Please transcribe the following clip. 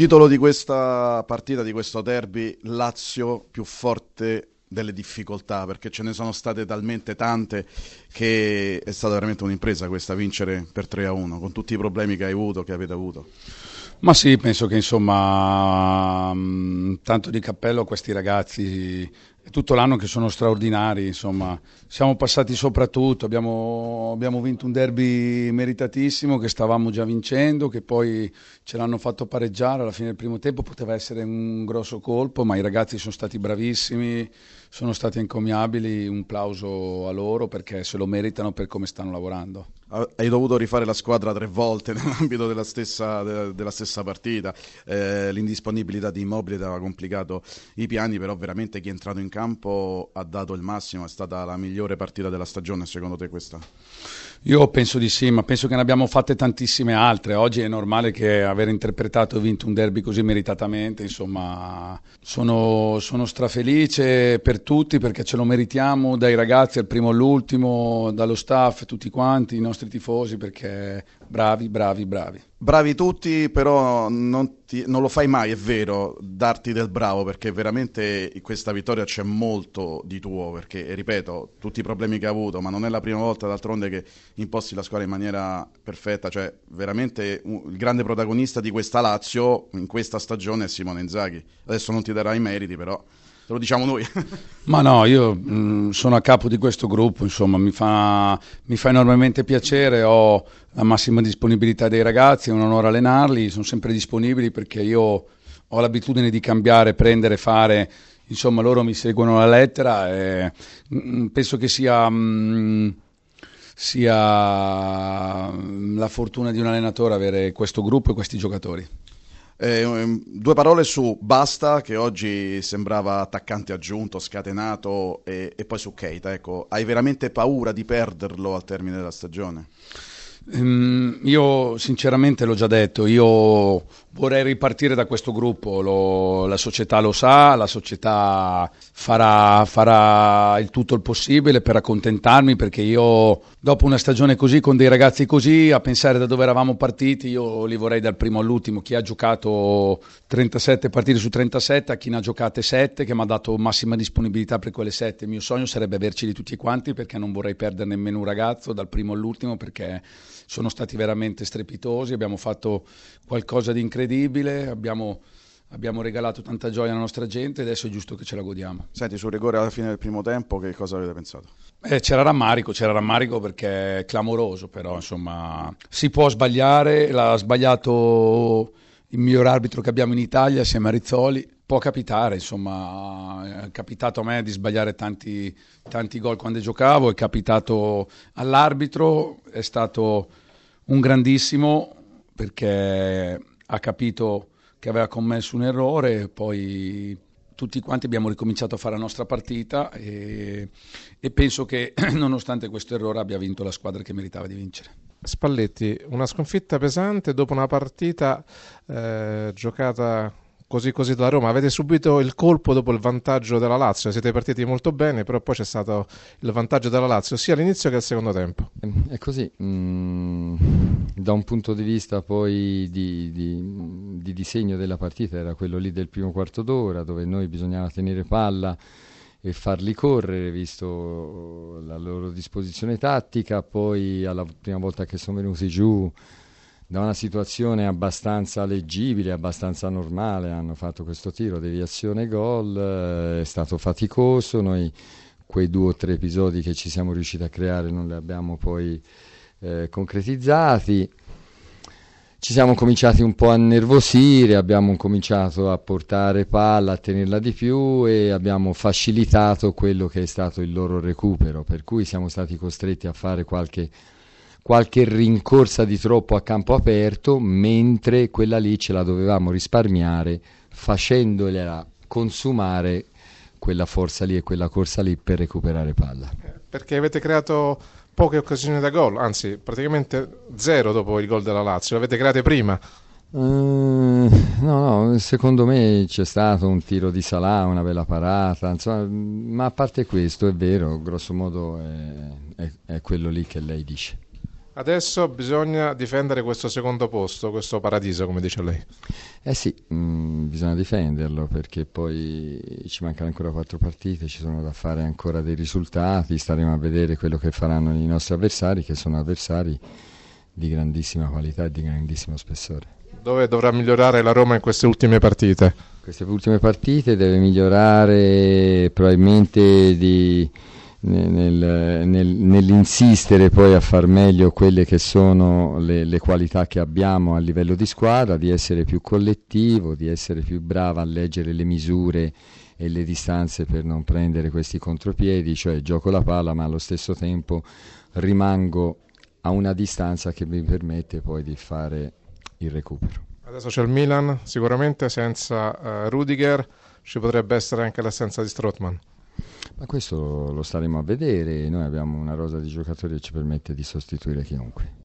Titolo di questa partita, di questo derby, Lazio più forte delle difficoltà, perché ce ne sono state talmente tante che è stata veramente un'impresa questa vincere per 3 a 1, con tutti i problemi che hai avuto, che avete avuto. Ma sì, penso che insomma, mm, tanto di cappello a questi ragazzi, tutto l'anno che sono straordinari, insomma, siamo passati soprattutto, abbiamo, abbiamo vinto un derby meritatissimo che stavamo già vincendo, che poi ce l'hanno fatto pareggiare. Alla fine del primo tempo, poteva essere un grosso colpo, ma i ragazzi sono stati bravissimi, sono stati encomiabili, un plauso a loro perché se lo meritano per come stanno lavorando. Hai dovuto rifare la squadra tre volte nell'ambito della stessa, della stessa partita, eh, l'indisponibilità di Immobile aveva complicato i piani, però veramente chi è entrato in campo ha dato il massimo, è stata la migliore partita della stagione secondo te questa? Io penso di sì, ma penso che ne abbiamo fatte tantissime altre. Oggi è normale che aver interpretato e vinto un derby così meritatamente, insomma, sono, sono strafelice per tutti perché ce lo meritiamo dai ragazzi al primo all'ultimo, dallo staff, tutti quanti, i nostri tifosi, perché bravi, bravi, bravi. Bravi tutti, però non, ti, non, lo fai mai, è vero, darti del bravo, perché veramente in questa vittoria c'è molto di tuo, perché, ripeto, tutti i problemi che ha avuto, ma non è la prima volta d'altronde che imposti la squadra in maniera perfetta, cioè veramente un, il grande protagonista di questa Lazio in questa stagione è Simone Inzaghi. Adesso non ti darai i meriti, però te lo diciamo noi. Ma no, io mh, mm, sono a capo di questo gruppo, insomma, mi fa, mi fa, enormemente piacere, ho la massima disponibilità dei ragazzi, è un onore allenarli, sono sempre disponibili perché io ho l'abitudine di cambiare, prendere, fare, insomma loro mi seguono la lettera e mm, penso che sia... Mh, mm, sia la fortuna di un allenatore avere questo gruppo e questi giocatori. Eh, um, due parole su Basta, che oggi sembrava attaccante aggiunto, scatenato, e, e poi su Keita. Ecco, hai veramente paura di perderlo al termine della stagione? Um, io sinceramente l'ho già detto, io vorrei ripartire da questo gruppo, lo, la società lo sa, la società farà, farà, il tutto il possibile per accontentarmi perché io dopo una stagione così con dei ragazzi così a pensare da dove eravamo partiti io li vorrei dal primo all'ultimo, chi ha giocato 37 partite su 37 a chi ne ha giocate 7 che mi ha dato massima disponibilità per quelle 7, il mio sogno sarebbe averceli tutti quanti perché non vorrei perdere nemmeno un ragazzo dal primo all'ultimo perché sono stati veramente strepitosi, abbiamo fatto qualcosa di incredibile, abbiamo, abbiamo regalato tanta gioia alla nostra gente e adesso è giusto che ce la godiamo. Senti, sul rigore alla fine del primo tempo che cosa avete pensato? Eh, c'era rammarico, c'era rammarico perché è clamoroso, però insomma si può sbagliare, l'ha sbagliato il miglior arbitro che abbiamo in Italia assieme a Rizzoli. Può capitare, insomma, è capitato a me di sbagliare tanti, tanti gol quando giocavo, è capitato all'arbitro, è stato un grandissimo perché ha capito che aveva commesso un errore, poi tutti quanti abbiamo ricominciato a fare la nostra partita e, e penso che nonostante questo errore abbia vinto la squadra che meritava di vincere. Spalletti, una sconfitta pesante dopo una partita eh, giocata così così dalla Roma. Avete subito il colpo dopo il vantaggio della Lazio, siete partiti molto bene, però poi c'è stato il vantaggio della Lazio sia all'inizio che al secondo tempo. È così, mm, da un punto di vista poi di, di, di, disegno della partita era quello lì del primo quarto d'ora dove noi bisognava tenere palla e farli correre visto la loro disposizione tattica, poi alla prima volta che sono venuti giù da una situazione abbastanza leggibile, abbastanza normale, hanno fatto questo tiro, deviazione gol, eh, è stato faticoso, noi quei due o tre episodi che ci siamo riusciti a creare non li abbiamo poi eh, concretizzati. Ci siamo cominciati un po' a nervosire, abbiamo cominciato a portare palla, a tenerla di più e abbiamo facilitato quello che è stato il loro recupero, per cui siamo stati costretti a fare qualche qualche rincorsa di troppo a campo aperto, mentre quella lì ce la dovevamo risparmiare facendola consumare quella forza lì e quella corsa lì per recuperare palla. Perché avete creato poche occasioni da gol, anzi praticamente zero dopo il gol della Lazio, l'avete create prima. Uh, no, no, secondo me c'è stato un tiro di Salà, una bella parata, insomma, ma a parte questo è vero, grosso modo è, è, è quello lì che lei dice. Adesso bisogna difendere questo secondo posto, questo paradiso, come dice lei. Eh sì, mh, mm, bisogna difenderlo perché poi ci mancano ancora quattro partite, ci sono da fare ancora dei risultati, staremo a vedere quello che faranno i nostri avversari, che sono avversari di grandissima qualità e di grandissimo spessore. Dove dovrà migliorare la Roma in queste ultime partite? Queste ultime partite deve migliorare probabilmente di nel, nel, nell'insistere poi a far meglio quelle che sono le, le, qualità che abbiamo a livello di squadra, di essere più collettivo, di essere più brava a leggere le misure e le distanze per non prendere questi contropiedi, cioè gioco la palla ma allo stesso tempo rimango a una distanza che mi permette poi di fare il recupero. Adesso c'è il Milan, sicuramente senza uh, Rudiger ci potrebbe essere anche l'assenza di Strottman. Ma questo lo staremo a vedere, noi abbiamo una rosa di giocatori che ci permette di sostituire chiunque.